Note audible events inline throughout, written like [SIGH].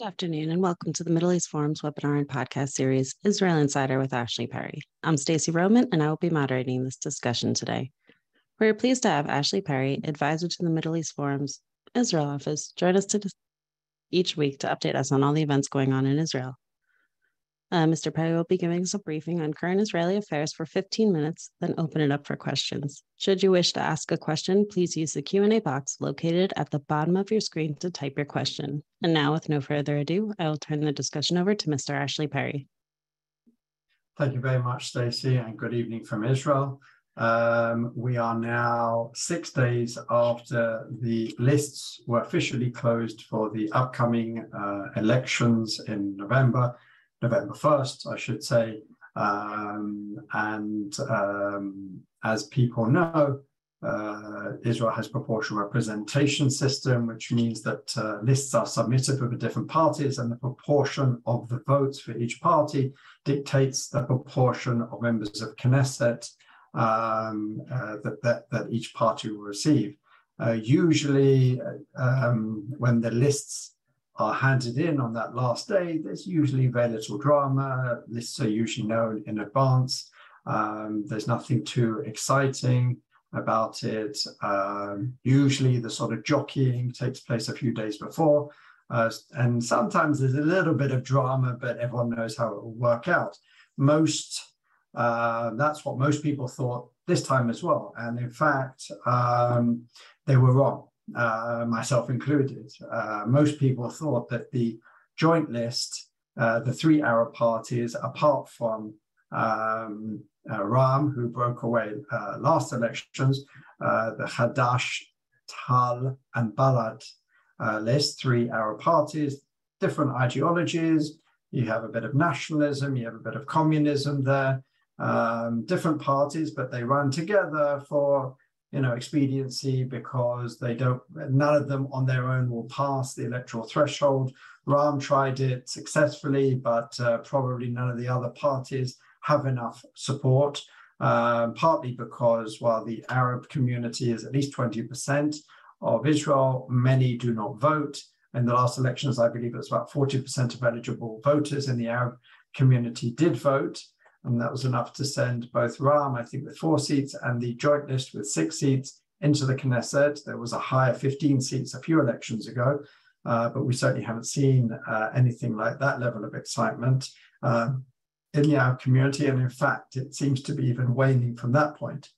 Good afternoon, and welcome to the Middle East Forum's webinar and podcast series, Israel Insider with Ashley Perry. I'm Stacey Roman, and I will be moderating this discussion today. We are pleased to have Ashley Perry, advisor to the Middle East Forum's Israel office, join us to each week to update us on all the events going on in Israel. Uh, Mr. Perry will be giving us a briefing on current Israeli affairs for 15 minutes, then open it up for questions. Should you wish to ask a question, please use the Q&A box located at the bottom of your screen to type your question. And now, with no further ado, I will turn the discussion over to Mr. Ashley Perry. Thank you very much, Stacey, and good evening from Israel. Um, we are now six days after the lists were officially closed for the upcoming uh, elections in November November 1st, I should say. Um, and um, as people know, uh, Israel has proportional representation system, which means that uh, lists are submitted with the different parties, and the proportion of the votes for each party dictates the proportion of members of Knesset um, uh, that, that, that each party will receive. Uh, usually, um, when the lists are handed in on that last day, there's usually very little drama. Lists are usually known in advance. Um, there's nothing too exciting about it. Um, usually, the sort of jockeying takes place a few days before. Uh, and sometimes there's a little bit of drama, but everyone knows how it will work out. Most, uh, that's what most people thought this time as well. And in fact, um, they were wrong uh, myself included. Uh, most people thought that the joint list, uh, the three Arab parties, apart from um, uh, Ram, who broke away last elections, the Hadash, Tal, and Balad list, three Arab parties, different ideologies. You have a bit of nationalism, you have a bit of communism there, um, different parties, but they run together for you know, expediency because they don't, none of them on their own will pass the electoral threshold. Ram tried it successfully, but uh, probably none of the other parties have enough support, um, partly because while the Arab community is at least 20% of Israel, many do not vote. In the last elections, I believe it was about 40% of eligible voters in the Arab community did vote and that was enough to send both Ram, I think, with four seats, and the joint list with six seats into the Knesset. There was a higher 15 seats a few elections ago, uh, but we certainly haven't seen uh, anything like that level of excitement um, in the Arab community. And in fact, it seems to be even waning from that point.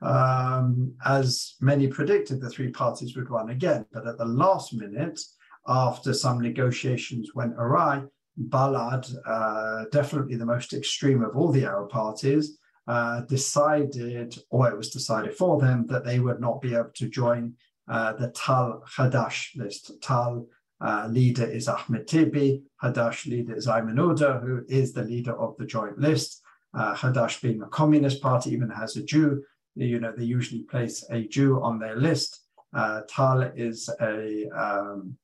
Um, as many predicted, the three parties would run again, but at the last minute, after some negotiations went awry, Balad, uh, definitely the most extreme of all the Arab parties, uh, decided, or it was decided for them, that they would not be able to join uh, the Tal Hadash list. Tal uh, leader is Ahmed Tibi, Hadash leader is Ayman Odeh, who is the leader of the joint list. Uh, Hadash being a communist party, even has a Jew. You know, they usually place a Jew on their list. Uh, Tal is a um,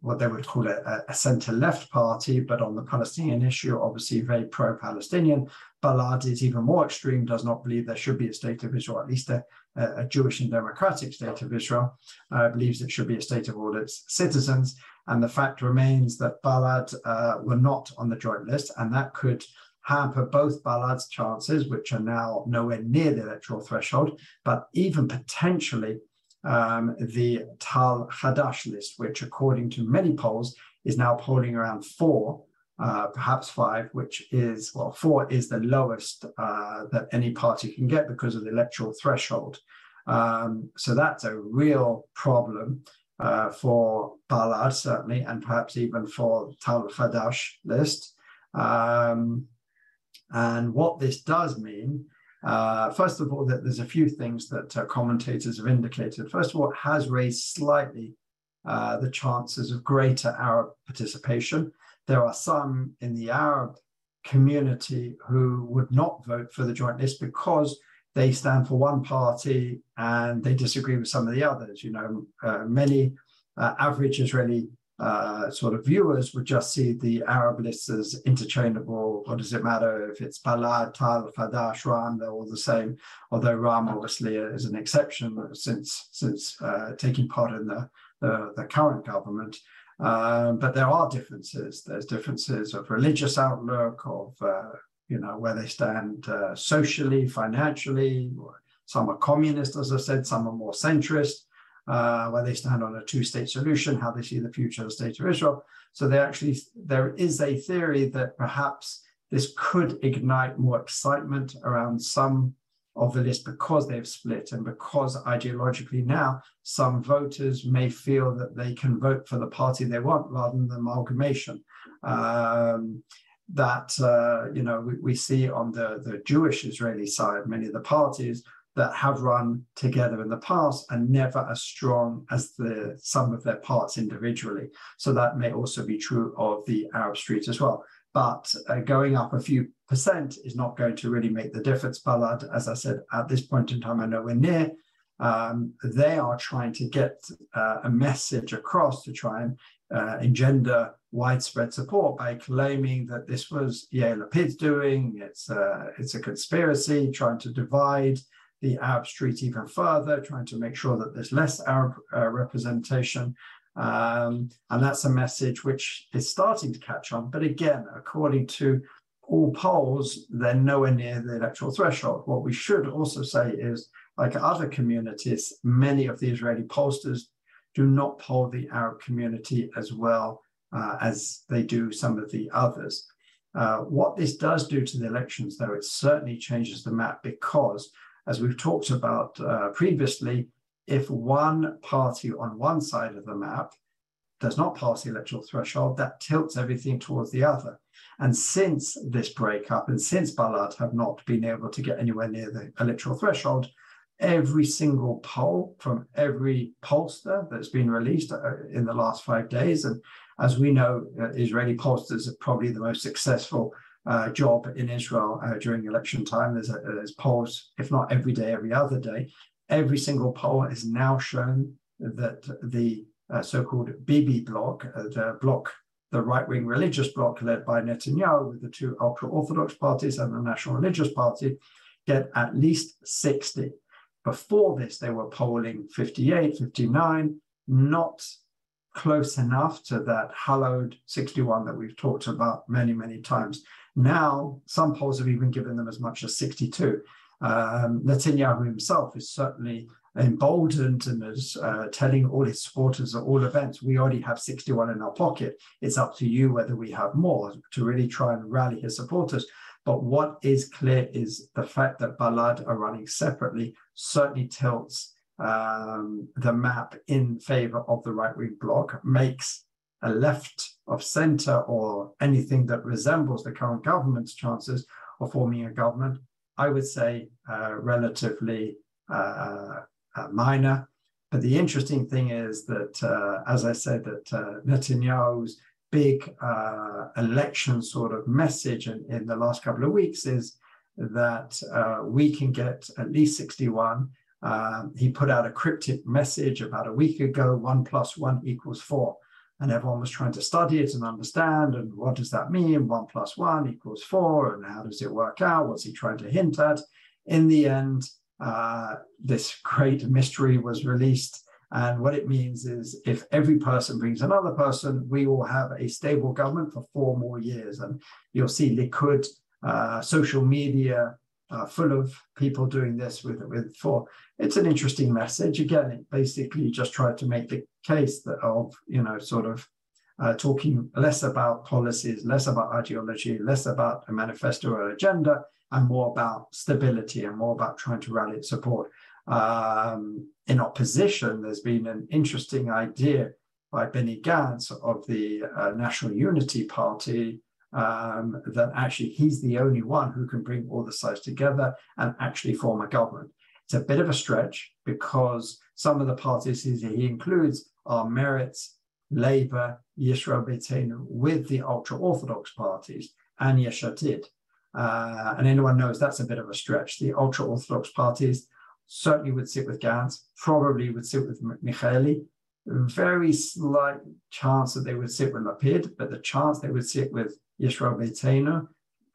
what they would call a, a center left party, but on the Palestinian issue, obviously very pro Palestinian. Balad is even more extreme, does not believe there should be a state of Israel, at least a, a Jewish and democratic state of Israel, uh, believes it should be a state of all its citizens. And the fact remains that Balad uh, were not on the joint list, and that could hamper both Balad's chances, which are now nowhere near the electoral threshold, but even potentially um, the Tal Hadash list, which, according to many polls, is now polling around four, uh, perhaps five, which is, well, four is the lowest uh, that any party can get because of the electoral threshold. Um, so that's a real problem uh, for Balad, certainly, and perhaps even for Tal Hadash list. Um, and what this does mean uh, first of all, that there's a few things that uh, commentators have indicated. First of all, it has raised slightly uh, the chances of greater Arab participation. There are some in the Arab community who would not vote for the joint list because they stand for one party and they disagree with some of the others. You know, uh, many uh, average Israeli uh, sort of viewers would just see the Arab lists as interchangeable. What does it matter if it's Balad, Tal, Hadash, Ram? They're all the same. Although Ram obviously is an exception since since uh, taking part in the the, the current government. Um, but there are differences. There's differences of religious outlook, of uh, you know where they stand uh, socially, financially. Some are communist, as I said. Some are more centrist, uh, where they stand on a two-state solution, how they see the future of the state of Israel. So they actually there is a theory that perhaps this could ignite more excitement around some of the list because they've split and because ideologically now some voters may feel that they can vote for the party they want rather than the amalgamation. Um, that uh, you know we, we, see on the, the Jewish Israeli side, many of the parties that have run together in the past and never as strong as the sum of their parts individually. So that may also be true of the Arab street as well but uh, going up a few percent is not going to really make the difference. Balad, as I said, at this point in time, I know we're near. Um, they are trying to get uh, a message across to try and uh, engender widespread support by claiming that this was Yair Lapid's doing. It's a, it's a conspiracy trying to divide the Arab street even further, trying to make sure that there's less Arab uh, representation. Um, and that's a message which is starting to catch on. But again, according to all polls, they're nowhere near the electoral threshold. What we should also say is, like other communities, many of the Israeli pollsters do not poll the Arab community as well uh, as they do some of the others. Uh, what this does do to the elections, though, it certainly changes the map because, as we've talked about uh, previously, if one party on one side of the map does not pass the electoral threshold, that tilts everything towards the other. And since this breakup and since Balad have not been able to get anywhere near the electoral threshold, every single poll from every pollster that's been released uh, in the last five days, and as we know, uh, Israeli pollsters are probably the most successful uh, job in Israel uh, during election time. There's, a, there's polls, if not every day, every other day, every single poll has now shown that the uh, so-called Bibi bloc, uh, the bloc, the right-wing religious bloc led by Netanyahu with the two ultra-Orthodox parties and the National Religious Party, get at least 60. Before this, they were polling 58, 59, not close enough to that hallowed 61 that we've talked about many, many times. Now, some polls have even given them as much as 62. Um, Netanyahu himself is certainly emboldened and is uh, telling all his supporters at all events, we already have 61 in our pocket. It's up to you whether we have more to really try and rally his supporters. But what is clear is the fact that Balad are running separately certainly tilts um, the map in favor of the right wing bloc, makes a left of center or anything that resembles the current government's chances of forming a government I would say uh, relatively uh, uh, minor. But the interesting thing is that, uh, as I said, that uh, Netanyahu's big uh, election sort of message in, in, the last couple of weeks is that we can get at least 61. Um, he put out a cryptic message about a week ago one plus one equals four and everyone was trying to study it and understand and what does that mean? One plus one equals four and how does it work out? What's he trying to hint at? In the end uh, this great mystery was released and what it means is if every person brings another person we will have a stable government for four more years. And you'll see likud uh, social media uh, full of people doing this with with for it's an interesting message. Again it basically just tried to make the case that of you know sort of uh, talking less about policies less about ideology less about a manifesto or agenda and more about stability and more about trying to rally support. Um, in opposition there's been an interesting idea by Benny Gantz of the uh, National Unity Party um, that actually he's the only one who can bring all the sides together and actually form a government. It's a bit of a stretch because some of the parties he includes are Meretz, Labour, Yisrael Beitenu, with the ultra-Orthodox parties and Yesh Atid. Uh, and anyone knows that's a bit of a stretch. The ultra-Orthodox parties certainly would sit with Gantz, probably would sit with Michaeli. Very slight chance that they would sit with Lapid, but the chance they would sit with Yisrael Beitenu,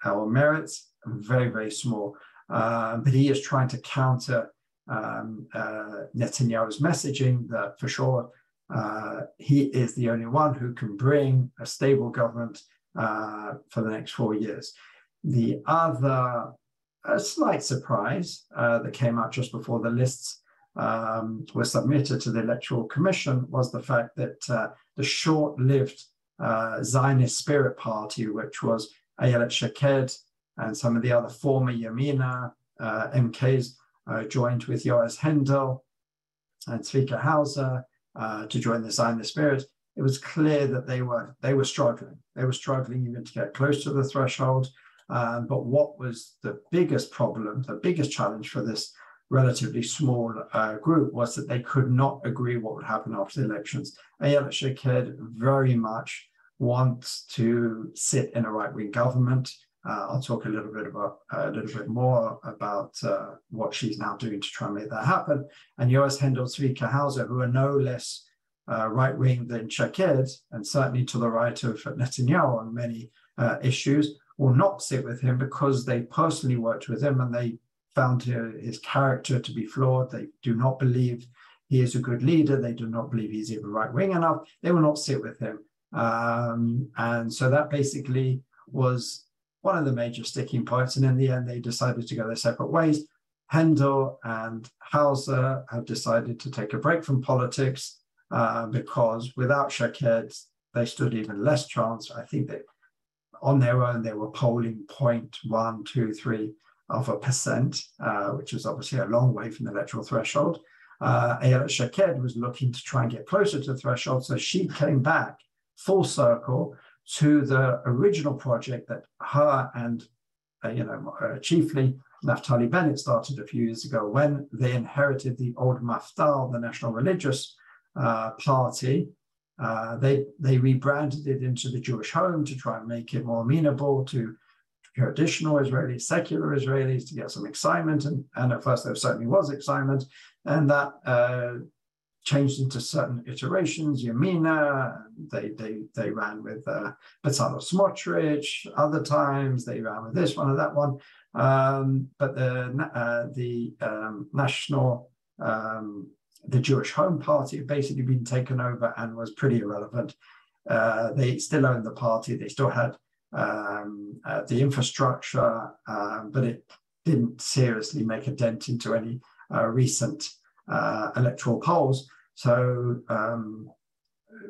our Meretz, very, very small. Uh, but he is trying to counter um, uh, Netanyahu's messaging that for sure uh, he is the only one who can bring a stable government uh, for the next four years. The other slight surprise uh, that came out just before the lists um, were submitted to the Electoral Commission was the fact that the short-lived uh, Zionist Spirit Party, which was Ayelet Shaked and some of the other former Yamina uh, MKs, uh, joined with Yoaz Hendel and Zvika Hauser uh, to join the Zionist Spirit. It was clear that they were they were struggling. They were struggling even to get close to the threshold. Um, but what was the biggest problem, the biggest challenge for this relatively small uh, group was that they could not agree what would happen after the elections. Ayelet Shaked very much wants to sit in a right-wing government. Uh, I'll talk a little bit about uh, a little bit more about uh, what she's now doing to try and make that happen. And Yoaz Hendel, Zvika Hauser, who are no less uh, right-wing than Shaked, and certainly to the right of Netanyahu on many uh, issues, will not sit with him because they personally worked with him and they found his character to be flawed. They do not believe he is a good leader. They do not believe he's even right wing enough. They will not sit with him. Um, and so that basically was one of the major sticking points. And in the end, they decided to go their separate ways. Hendel and Hauser have decided to take a break from politics uh, because without Shaked, they stood even less chance. I think that on their own, they were polling 0.123 of a percent, uh, which is obviously a long way from the electoral threshold. Uh, Ayelet Shaked was looking to try and get closer to the threshold, so she came back full circle to the original project that her and, uh, you know, uh, chiefly Naftali Bennett started a few years ago when they inherited the old Mafdal, the National Religious uh, Party, uh, they they rebranded it into the Jewish Home to try and make it more amenable to traditional Israelis, secular Israelis, to get some excitement. And, and at first there certainly was excitement, and that uh, changed into certain iterations. Yamina, they they they ran with uh, Bezalel Smotrich. Other times they ran with this one or that one. Um, but the uh, the um, national um, the Jewish Home Party had basically been taken over and was pretty irrelevant. Uh, they still owned the party, they still had um, uh, the infrastructure, um, but it didn't seriously make a dent into any uh, recent uh, electoral polls. So um,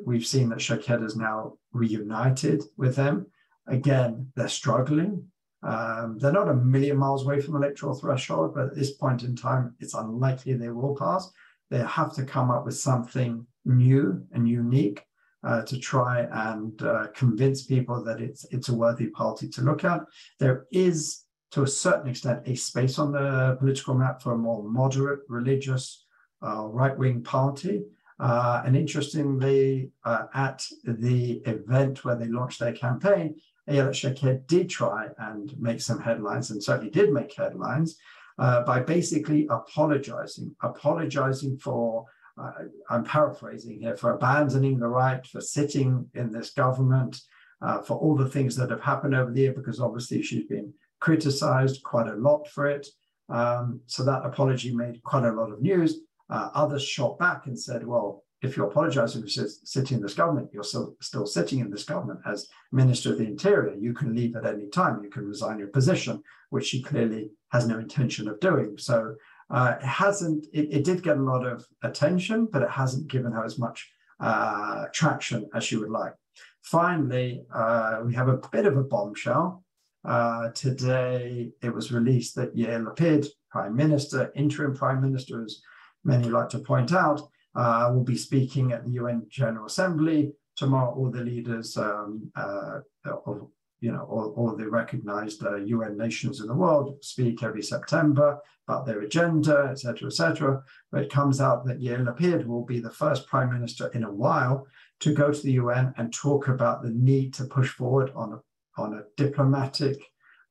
we've seen that Shaked is now reunited with them. Again, they're struggling. Um, they're not a million miles away from electoral threshold, but at this point in time, it's unlikely they will pass. They have to come up with something new and unique uh, to try and uh, convince people that it's it's a worthy party to look at. There is, to a certain extent, a space on the political map for a more moderate, religious, uh, right-wing party. Uh, and interestingly, uh, at the event where they launched their campaign, Ayelet Shaked did try and make some headlines, and certainly did make headlines uh, by basically apologizing, apologizing for, uh, I'm paraphrasing here, for abandoning the right, for sitting in this government, uh, for all the things that have happened over the year, because obviously she's been criticized quite a lot for it. Um, so that apology made quite a lot of news. Uh, others shot back and said, well, if you're apologizing for sitting in this government, you're still, still sitting in this government as Minister of the Interior. You can leave at any time. You can resign your position, which she clearly has no intention of doing. So uh, it hasn't, it, it, did get a lot of attention, but it hasn't given her as much uh, traction as she would like. Finally, uh, we have a bit of a bombshell. Uh, today, it was released that Yair Lapid, Prime Minister, interim Prime Minister, as many like to point out, uh, will be speaking at the UN General Assembly tomorrow. All the leaders um, of you know all, all the recognized uh, UN nations in the world speak every September about their agenda, etc., etc. But it comes out that Yair Lapid will be the first prime minister in a while to go to the UN and talk about the need to push forward on a, on a diplomatic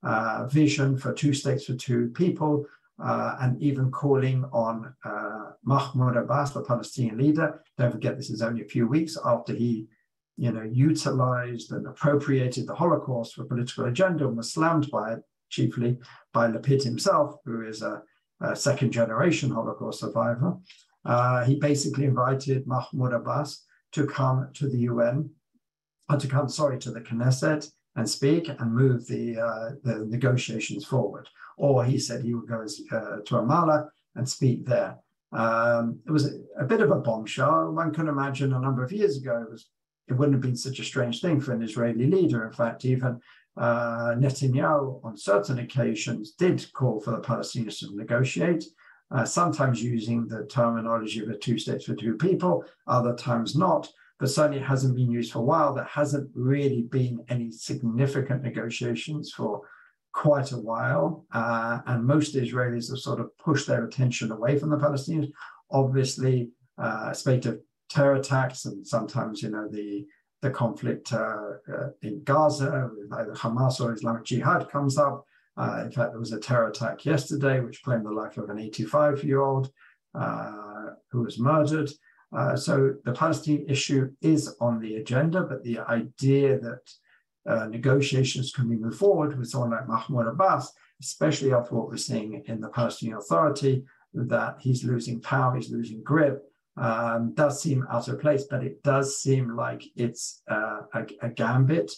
uh, vision for two states for two people uh, and even calling on uh, Mahmoud Abbas, the Palestinian leader. Don't forget, this is only a few weeks after he, you know, utilized and appropriated the Holocaust for political agenda and was slammed by it, chiefly by Lapid himself, who is a, a second generation Holocaust survivor. Uh, he basically invited Mahmoud Abbas to come to the UN, or to come, sorry, to the Knesset and speak and move the, uh, the negotiations forward. Or he said he would go uh, to Ramallah and speak there. Um, it was a, a, bit of a bombshell. One can imagine a number of years ago, it, was, it wouldn't have been such a strange thing for an Israeli leader. In fact, even uh, Netanyahu, on certain occasions, did call for the Palestinians to negotiate, uh, sometimes using the terminology of a two states for two people, other times not. But certainly it hasn't been used for a while. There hasn't really been any significant negotiations for quite a while. Uh, and most Israelis have sort of pushed their attention away from the Palestinians. Obviously, uh, a spate of terror attacks and sometimes, you know, the the conflict uh, uh, in Gaza with either Hamas or Islamic Jihad comes up. Uh, in fact, there was a terror attack yesterday which claimed the life of an 85 year old who was murdered. Uh, so the Palestinian issue is on the agenda, but the idea that uh, negotiations can be moved forward with someone like Mahmoud Abbas, especially after what we're seeing in the Palestinian Authority, that he's losing power, he's losing grip, um, does seem out of place, but it does seem like it's uh, a, a, gambit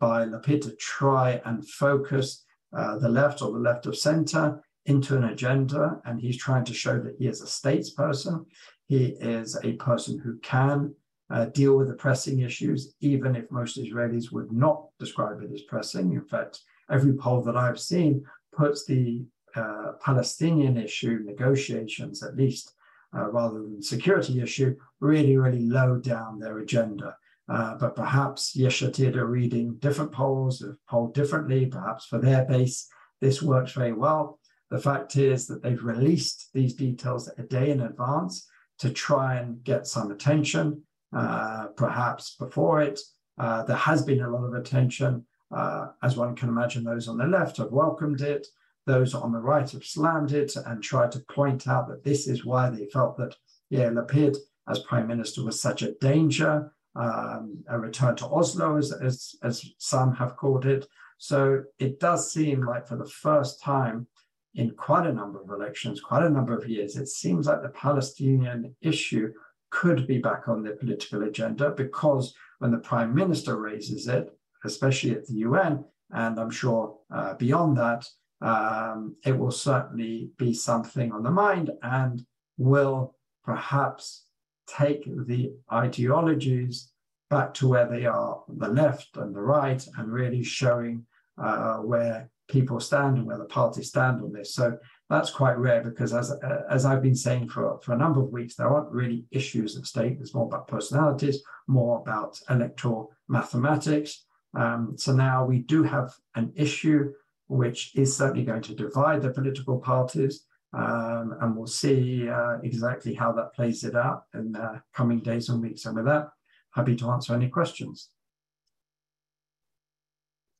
by Lapid to try and focus uh, the left or the left of center into an agenda. And he's trying to show that he is a statesperson. He is a person who can uh, deal with the pressing issues, even if most Israelis would not describe it as pressing. In fact, every poll that I've seen puts the uh, Palestinian issue negotiations, at least uh, rather than security issue, really, really low down their agenda. Uh, but perhaps Yesh Atid are reading different polls, have polled differently, perhaps for their base, this works very well. The fact is that they've released these details a day in advance to try and get some attention, uh, perhaps before it. Uh, there has been a lot of attention. Uh, as one can imagine, those on the left have welcomed it. Those on the right have slammed it and tried to point out that this is why they felt that yeah, Lapid as prime minister was such a danger, um, a return to Oslo, as, as, as some have called it. So it does seem like for the first time in quite a number of elections, quite a number of years, it seems like the Palestinian issue could be back on the political agenda because when the prime minister raises it, especially at the UN, and I'm sure uh, beyond that, um, it will certainly be something on the mind and will perhaps take the ideologies back to where they are, the left and the right, and really showing uh, where people stand and where the parties stand on this. So that's quite rare because, as as I've been saying for, for a number of weeks, there aren't really issues at stake. There's more about personalities, more about electoral mathematics. Um, so now we do have an issue which is certainly going to divide the political parties. Um, and we'll see uh, exactly how that plays it out in the coming days and weeks. And with that, happy to answer any questions.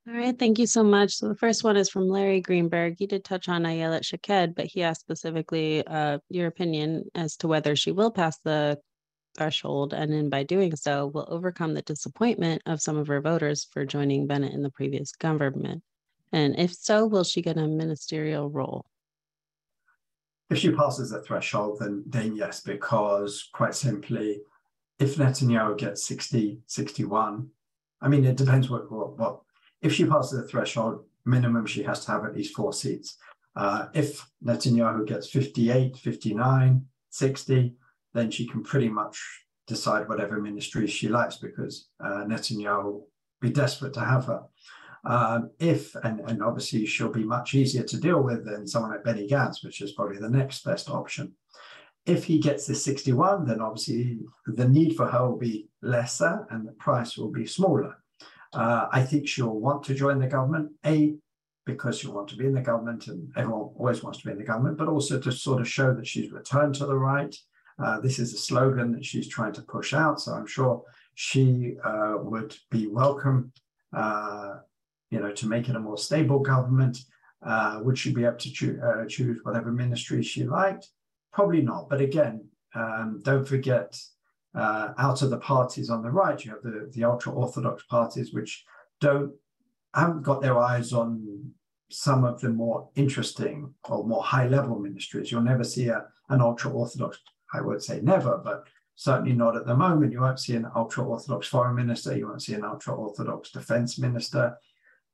All right, thank you so much. So the first one is from Larry Greenberg. He did touch on Ayelet Shaked, but he asked specifically uh, your opinion as to whether she will pass the threshold, and in by doing so, will overcome the disappointment of some of her voters for joining Bennett in the previous government. And if so, will she get a ministerial role? If she passes the threshold, then, then yes, because quite simply, if Netanyahu gets 60, 61, I mean, it depends what, what, what if she passes the threshold, minimum she has to have at least four seats. Uh, if Netanyahu gets 58, 59, 60, then she can pretty much decide whatever ministry she likes because uh, Netanyahu will be desperate to have her. Um, if, and, and obviously she'll be much easier to deal with than someone like Benny Gantz, which is probably the next best option. If he gets the 61, then obviously the need for her will be lesser and the price will be smaller. Uh, I think she'll want to join the government, A, because she'll want to be in the government and everyone always wants to be in the government, but also to sort of show that she's returned to the right. Uh, this is a slogan that she's trying to push out. So I'm sure she uh, would be welcome uh, you know, to make it a more stable government. Uh, would she be able to choo- uh, choose whatever ministry she liked? Probably not. But again, um, don't forget, uh, out of the parties on the right, you have the, the ultra orthodox parties, which don't haven't got their eyes on some of the more interesting or more high level ministries. You'll never see a, an ultra orthodox I would say never, but certainly not at the moment. You won't see an ultra orthodox foreign minister. You won't see an ultra orthodox defense minister.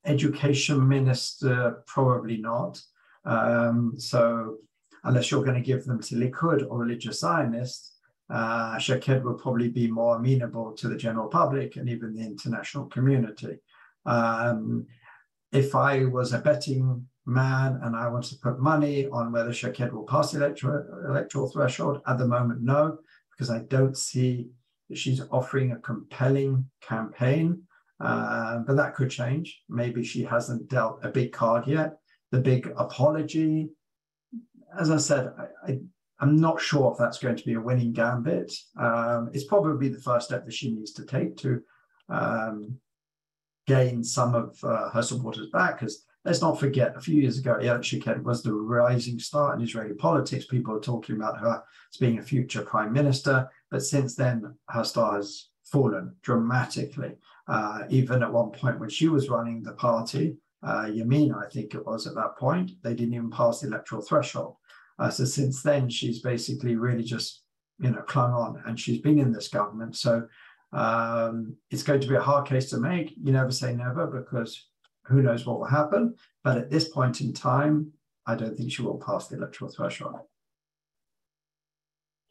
Education minister, probably not. Um, so, unless you're going to give them to Likud or religious Zionists, uh, Shaked will probably be more amenable to the general public and even the international community. Um, if I was a betting man and I want to put money on whether Shaked will pass the electoral, electoral threshold, at the moment, no, because I don't see that she's offering a compelling campaign. Uh, but that could change. Maybe she hasn't dealt a big card yet. The big apology, as I said, I, am not sure if that's going to be a winning gambit. Um, it's probably the first step that she needs to take to um, gain some of uh, her supporters back. Because let's not forget, a few years ago, Ayelet Shaked was the rising star in Israeli politics. People are talking about her as being a future prime minister. But since then, her star has fallen dramatically. Uh, even at one point when she was running the party, uh, Yamina, I think it was at that point, they didn't even pass the electoral threshold. Uh, so since then, she's basically really just, you know, clung on, and she's been in this government. So um, it's going to be a hard case to make. You never say never because who knows what will happen. But at this point in time, I don't think she will pass the electoral threshold.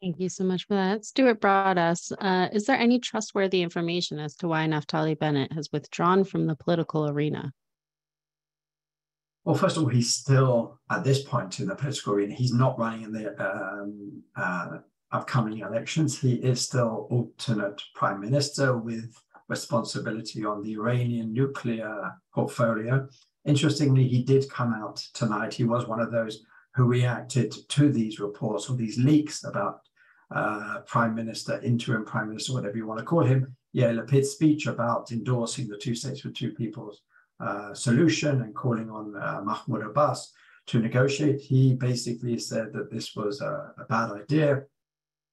Thank you so much for that. Stuart Broaddus. Uh, is there any trustworthy information as to why Naftali Bennett has withdrawn from the political arena? Well, first of all, he's still at this point in the political arena. He's not running in the um, uh, upcoming elections. He is still alternate prime minister with responsibility on the Iranian nuclear portfolio. Interestingly, he did come out tonight. He was one of those who reacted to these reports or these leaks about uh, prime minister, interim prime minister, whatever you want to call him, Yair Lapid's speech about endorsing the two states with two peoples uh, solution and calling on uh, Mahmoud Abbas to negotiate. He basically said that this was a, a bad idea.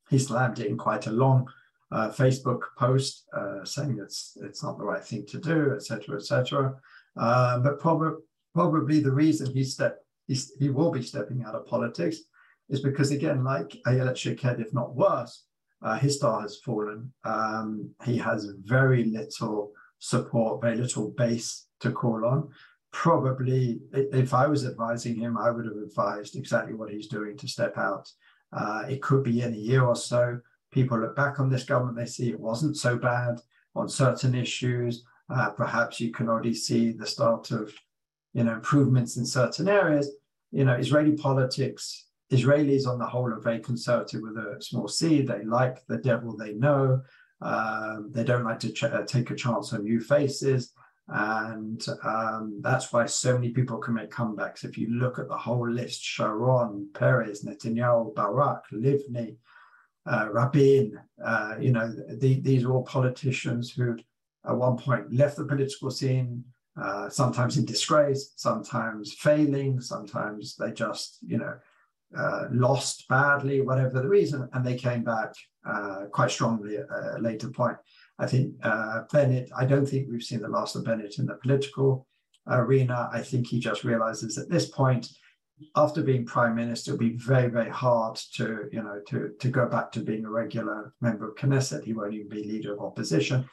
He slammed it in quite a long uh, Facebook post uh, saying it's it's not the right thing to do, etc., etc. Uh, but prob- probably the reason he stepped he will be stepping out of politics is because again, like Ayelet Shaked, if not worse, uh, his star has fallen. Um, he has very little support, very little base to call on. Probably, if I was advising him, I would have advised exactly what he's doing to step out. Uh, it could be in a year or so. People look back on this government, they see it wasn't so bad on certain issues. Uh, perhaps you can already see the start of, you know, improvements in certain areas. You know, Israeli politics Israelis, on the whole, are very conservative with a small c. They like the devil they know. Um, they don't like to ch- take a chance on new faces. And um, that's why so many people can make comebacks. If you look at the whole list Sharon, Peres, Netanyahu, Barak, Livni, uh, Rabin, uh, you know, the, these are all politicians who at one point left the political scene, uh, sometimes in disgrace, sometimes failing, sometimes they just, you know, uh, lost badly, whatever the reason, and they came back uh, quite strongly at a later point. I think uh, Bennett, I don't think we've seen the last of Bennett in the political arena. I think he just realizes at this point, after being prime minister, it'll be very, very hard to, you know, to, to go back to being a regular member of Knesset. He won't even be leader of opposition.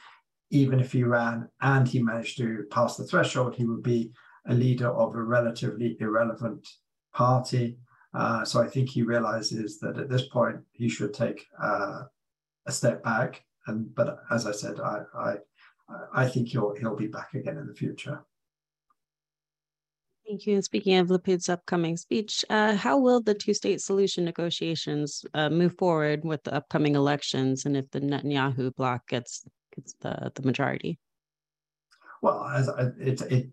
Even if he ran and he managed to pass the threshold, he would be a leader of a relatively irrelevant party. Uh, so I think he realizes that at this point he should take uh, a step back. And but as I said, I, I I think he'll he'll be back again in the future. Thank you. And speaking of Lapid's upcoming speech, uh, how will the two-state solution negotiations uh, move forward with the upcoming elections, and if the Netanyahu bloc gets gets the the majority? Well, as it, it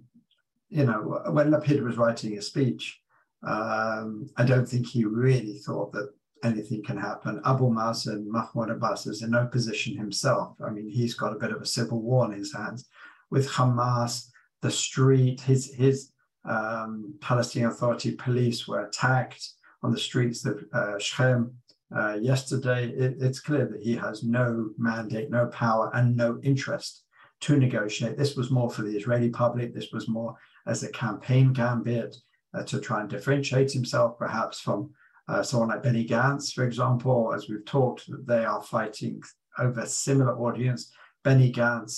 you know, when Lapid was writing his speech, um, I don't think he really thought that anything can happen. Abu Mazen, Mahmoud Abbas, is in no position himself. I mean, he's got a bit of a civil war in his hands with Hamas, the street, his, his um, Palestinian Authority police were attacked on the streets of uh, Shechem uh, yesterday. It, it's clear that he has no mandate, no power, and no interest to negotiate. This was more for the Israeli public. This was more as a campaign gambit uh, to try and differentiate himself perhaps from Uh, someone like Benny Gantz, for example, as we've talked, that they are fighting over a similar audience. Benny Gantz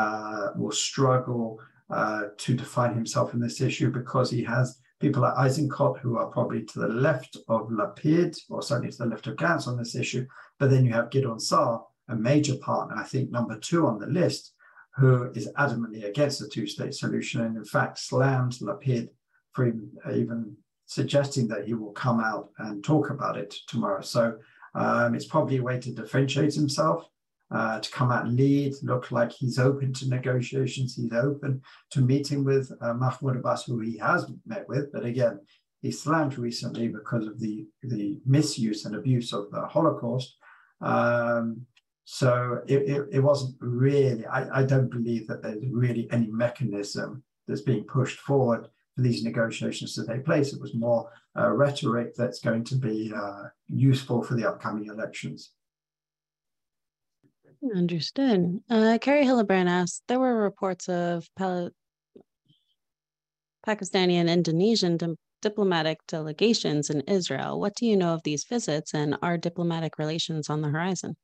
uh, will struggle uh, to define himself in this issue because he has people like Eisenkot who are probably to the left of Lapid, or certainly to the left of Gantz on this issue. But then you have Gidon Saar, a major partner, I think number two on the list, who is adamantly against the two-state solution and in fact slammed Lapid for even, suggesting that he will come out and talk about it tomorrow. So um, it's probably a way to differentiate himself, uh, to come out and lead, look like he's open to negotiations, he's open to meeting with uh, Mahmoud Abbas, who he has met with. But again, he slammed recently because of the, the misuse and abuse of the Holocaust. Um, so it, it, it, wasn't really, I, I don't believe that there's really any mechanism that's being pushed forward for these negotiations to take place. It was more uh, rhetoric that's going to be uh, useful for the upcoming elections. Understood. Uh, Carrie Hillebrand asked There were reports of Pal- Pakistani and Indonesian di- diplomatic delegations in Israel. What do you know of these visits, and are diplomatic relations on the horizon?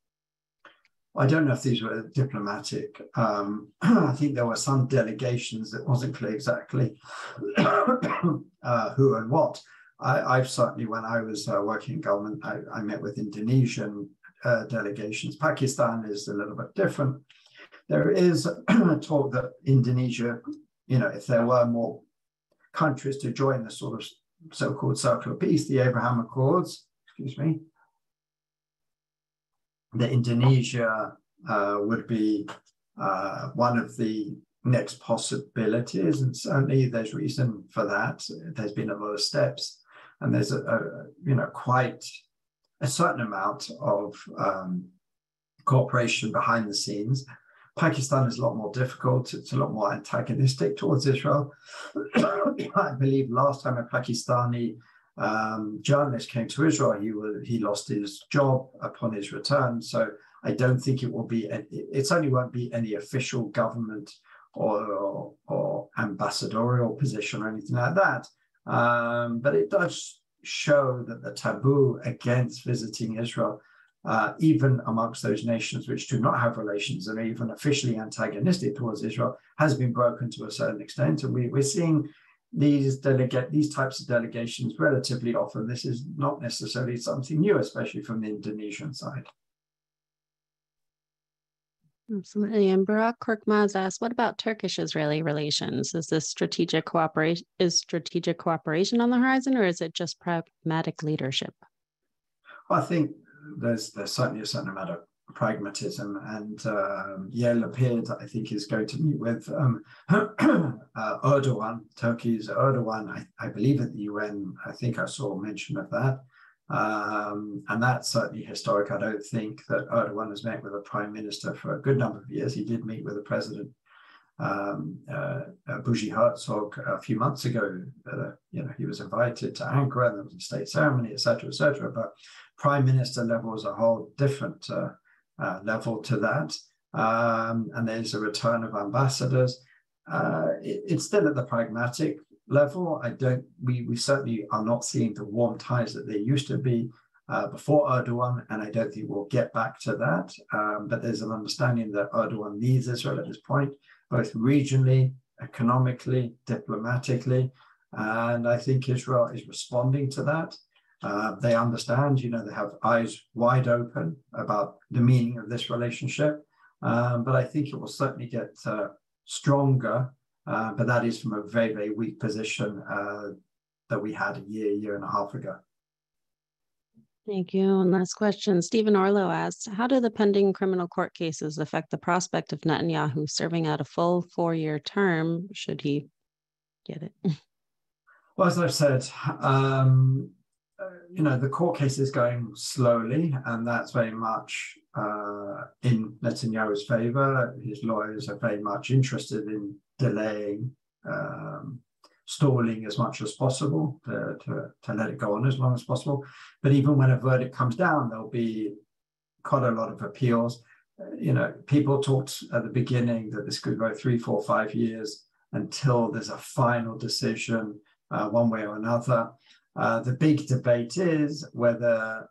I don't know if these were diplomatic. Um, [CLEARS THROAT] I think there were some delegations that wasn't clear exactly [COUGHS] uh, who and what. I, have certainly, when I was uh, working in government, I, I met with Indonesian uh, delegations. Pakistan is a little bit different. There is [CLEARS THROAT] talk that Indonesia, you know, if there were more countries to join the sort of so-called Circle of Peace, the Abraham Accords, excuse me, that Indonesia uh, would be uh, one of the next possibilities, and certainly there's reason for that. There's been a lot of steps, and there's a, a you know quite a certain amount of um, cooperation behind the scenes. Pakistan is a lot more difficult. It's a lot more antagonistic towards Israel. [COUGHS] I believe last time a Pakistani um, journalist came to Israel, he was, he lost his job upon his return. So I don't think it will be. It certainly won't be any official government or, or, or ambassadorial position or anything like that. Um, but it does show that the taboo against visiting Israel, uh, even amongst those nations which do not have relations and are even officially antagonistic towards Israel, has been broken to a certain extent. And we, we're seeing these delegate these types of delegations relatively often. This is not necessarily something new, especially from the Indonesian side. Absolutely. And Barak Korkmaz asks, what about Turkish-Israeli relations? Is this strategic cooperation is strategic cooperation on the horizon, or is it just pragmatic leadership? I think there's there's certainly a certain amount of pragmatism, and um, Yair Lapid, I think, is going to meet with um, [CLEARS THROAT] uh, Erdogan, Turkey's Erdogan. I, I believe at the UN. I think I saw mention of that. Um, and that's certainly historic. I don't think that Erdogan has met with a prime minister for a good number of years. He did meet with the president, um, uh, uh, Herzog, a few months ago. Uh, you know, he was invited to Ankara, and there was a state ceremony, etc., etc. But prime minister level is a whole different uh, uh, level to that. Um, and there's a return of ambassadors. Uh, it, it's still at the pragmatic level, I don't. We we certainly are not seeing the warm ties that there used to be uh, before Erdogan, and I don't think we'll get back to that. Um, but there's an understanding that Erdogan needs Israel at this point, both regionally, economically, diplomatically, and I think Israel is responding to that. Uh, they understand, you know, they have eyes wide open about the meaning of this relationship. Um, but I think it will certainly get uh, stronger uh, but that is from a very, very weak position uh, that we had a year, year and a half ago. Thank you. And last question. Stephen Orlow asked How do the pending criminal court cases affect the prospect of Netanyahu serving out a full four year term should he get it? Well, as I've said, um, you know, the court case is going slowly, and that's very much uh, in Netanyahu's favor. His lawyers are very much interested in delaying, um, stalling as much as possible to, to, to let it go on as long as possible. But even when a verdict comes down, there'll be quite a lot of appeals. You know, people talked at the beginning that this could go three, four, five years until there's a final decision uh, one way or another. Uh, the big debate is whether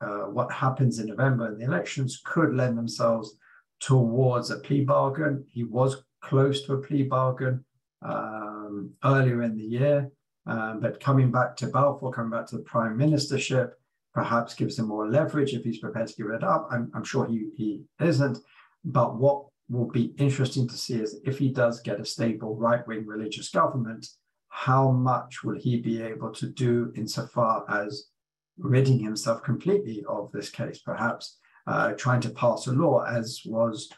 uh, what happens in November in the elections could lend themselves towards a plea bargain. He was close to a plea bargain um, earlier in the year, um, but coming back to Balfour, coming back to the prime ministership, perhaps gives him more leverage if he's prepared to give it up. I'm, I'm sure he, he isn't. But what will be interesting to see is if he does get a stable right wing religious government, how much will he be able to do insofar as ridding himself completely of this case, perhaps uh, trying to pass a law as was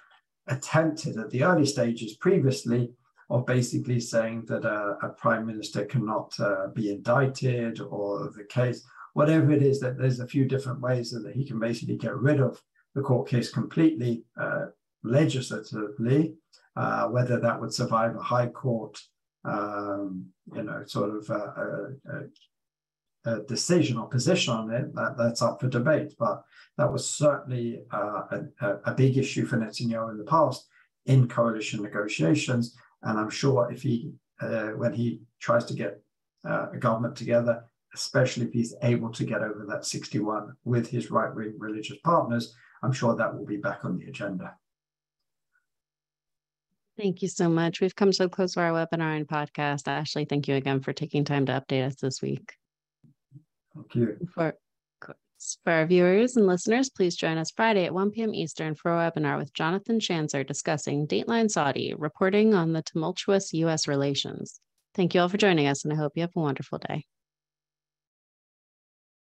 attempted at the early stages previously of basically saying that a, a prime minister cannot uh, be indicted or the case, whatever it is, that there's a few different ways that he can basically get rid of the court case completely uh, legislatively, uh, whether that would survive a high court, um, you know, sort of a, a, a, decision or position on it, that, that's up for debate. But that was certainly uh, a, a big issue for Netanyahu in the past in coalition negotiations. And I'm sure if he, uh, when he tries to get uh, a government together, especially if he's able to get over that 61 with his right wing religious partners, I'm sure that will be back on the agenda. Thank you so much. We've come so close to our webinar and podcast. Ashley, thank you again for taking time to update us this week. Thank you. For, for our viewers and listeners, please join us Friday at 1 p.m. Eastern for a webinar with Jonathan Schanzer discussing Dateline Saudi, reporting on the tumultuous U.S. relations. Thank you all for joining us, and I hope you have a wonderful day.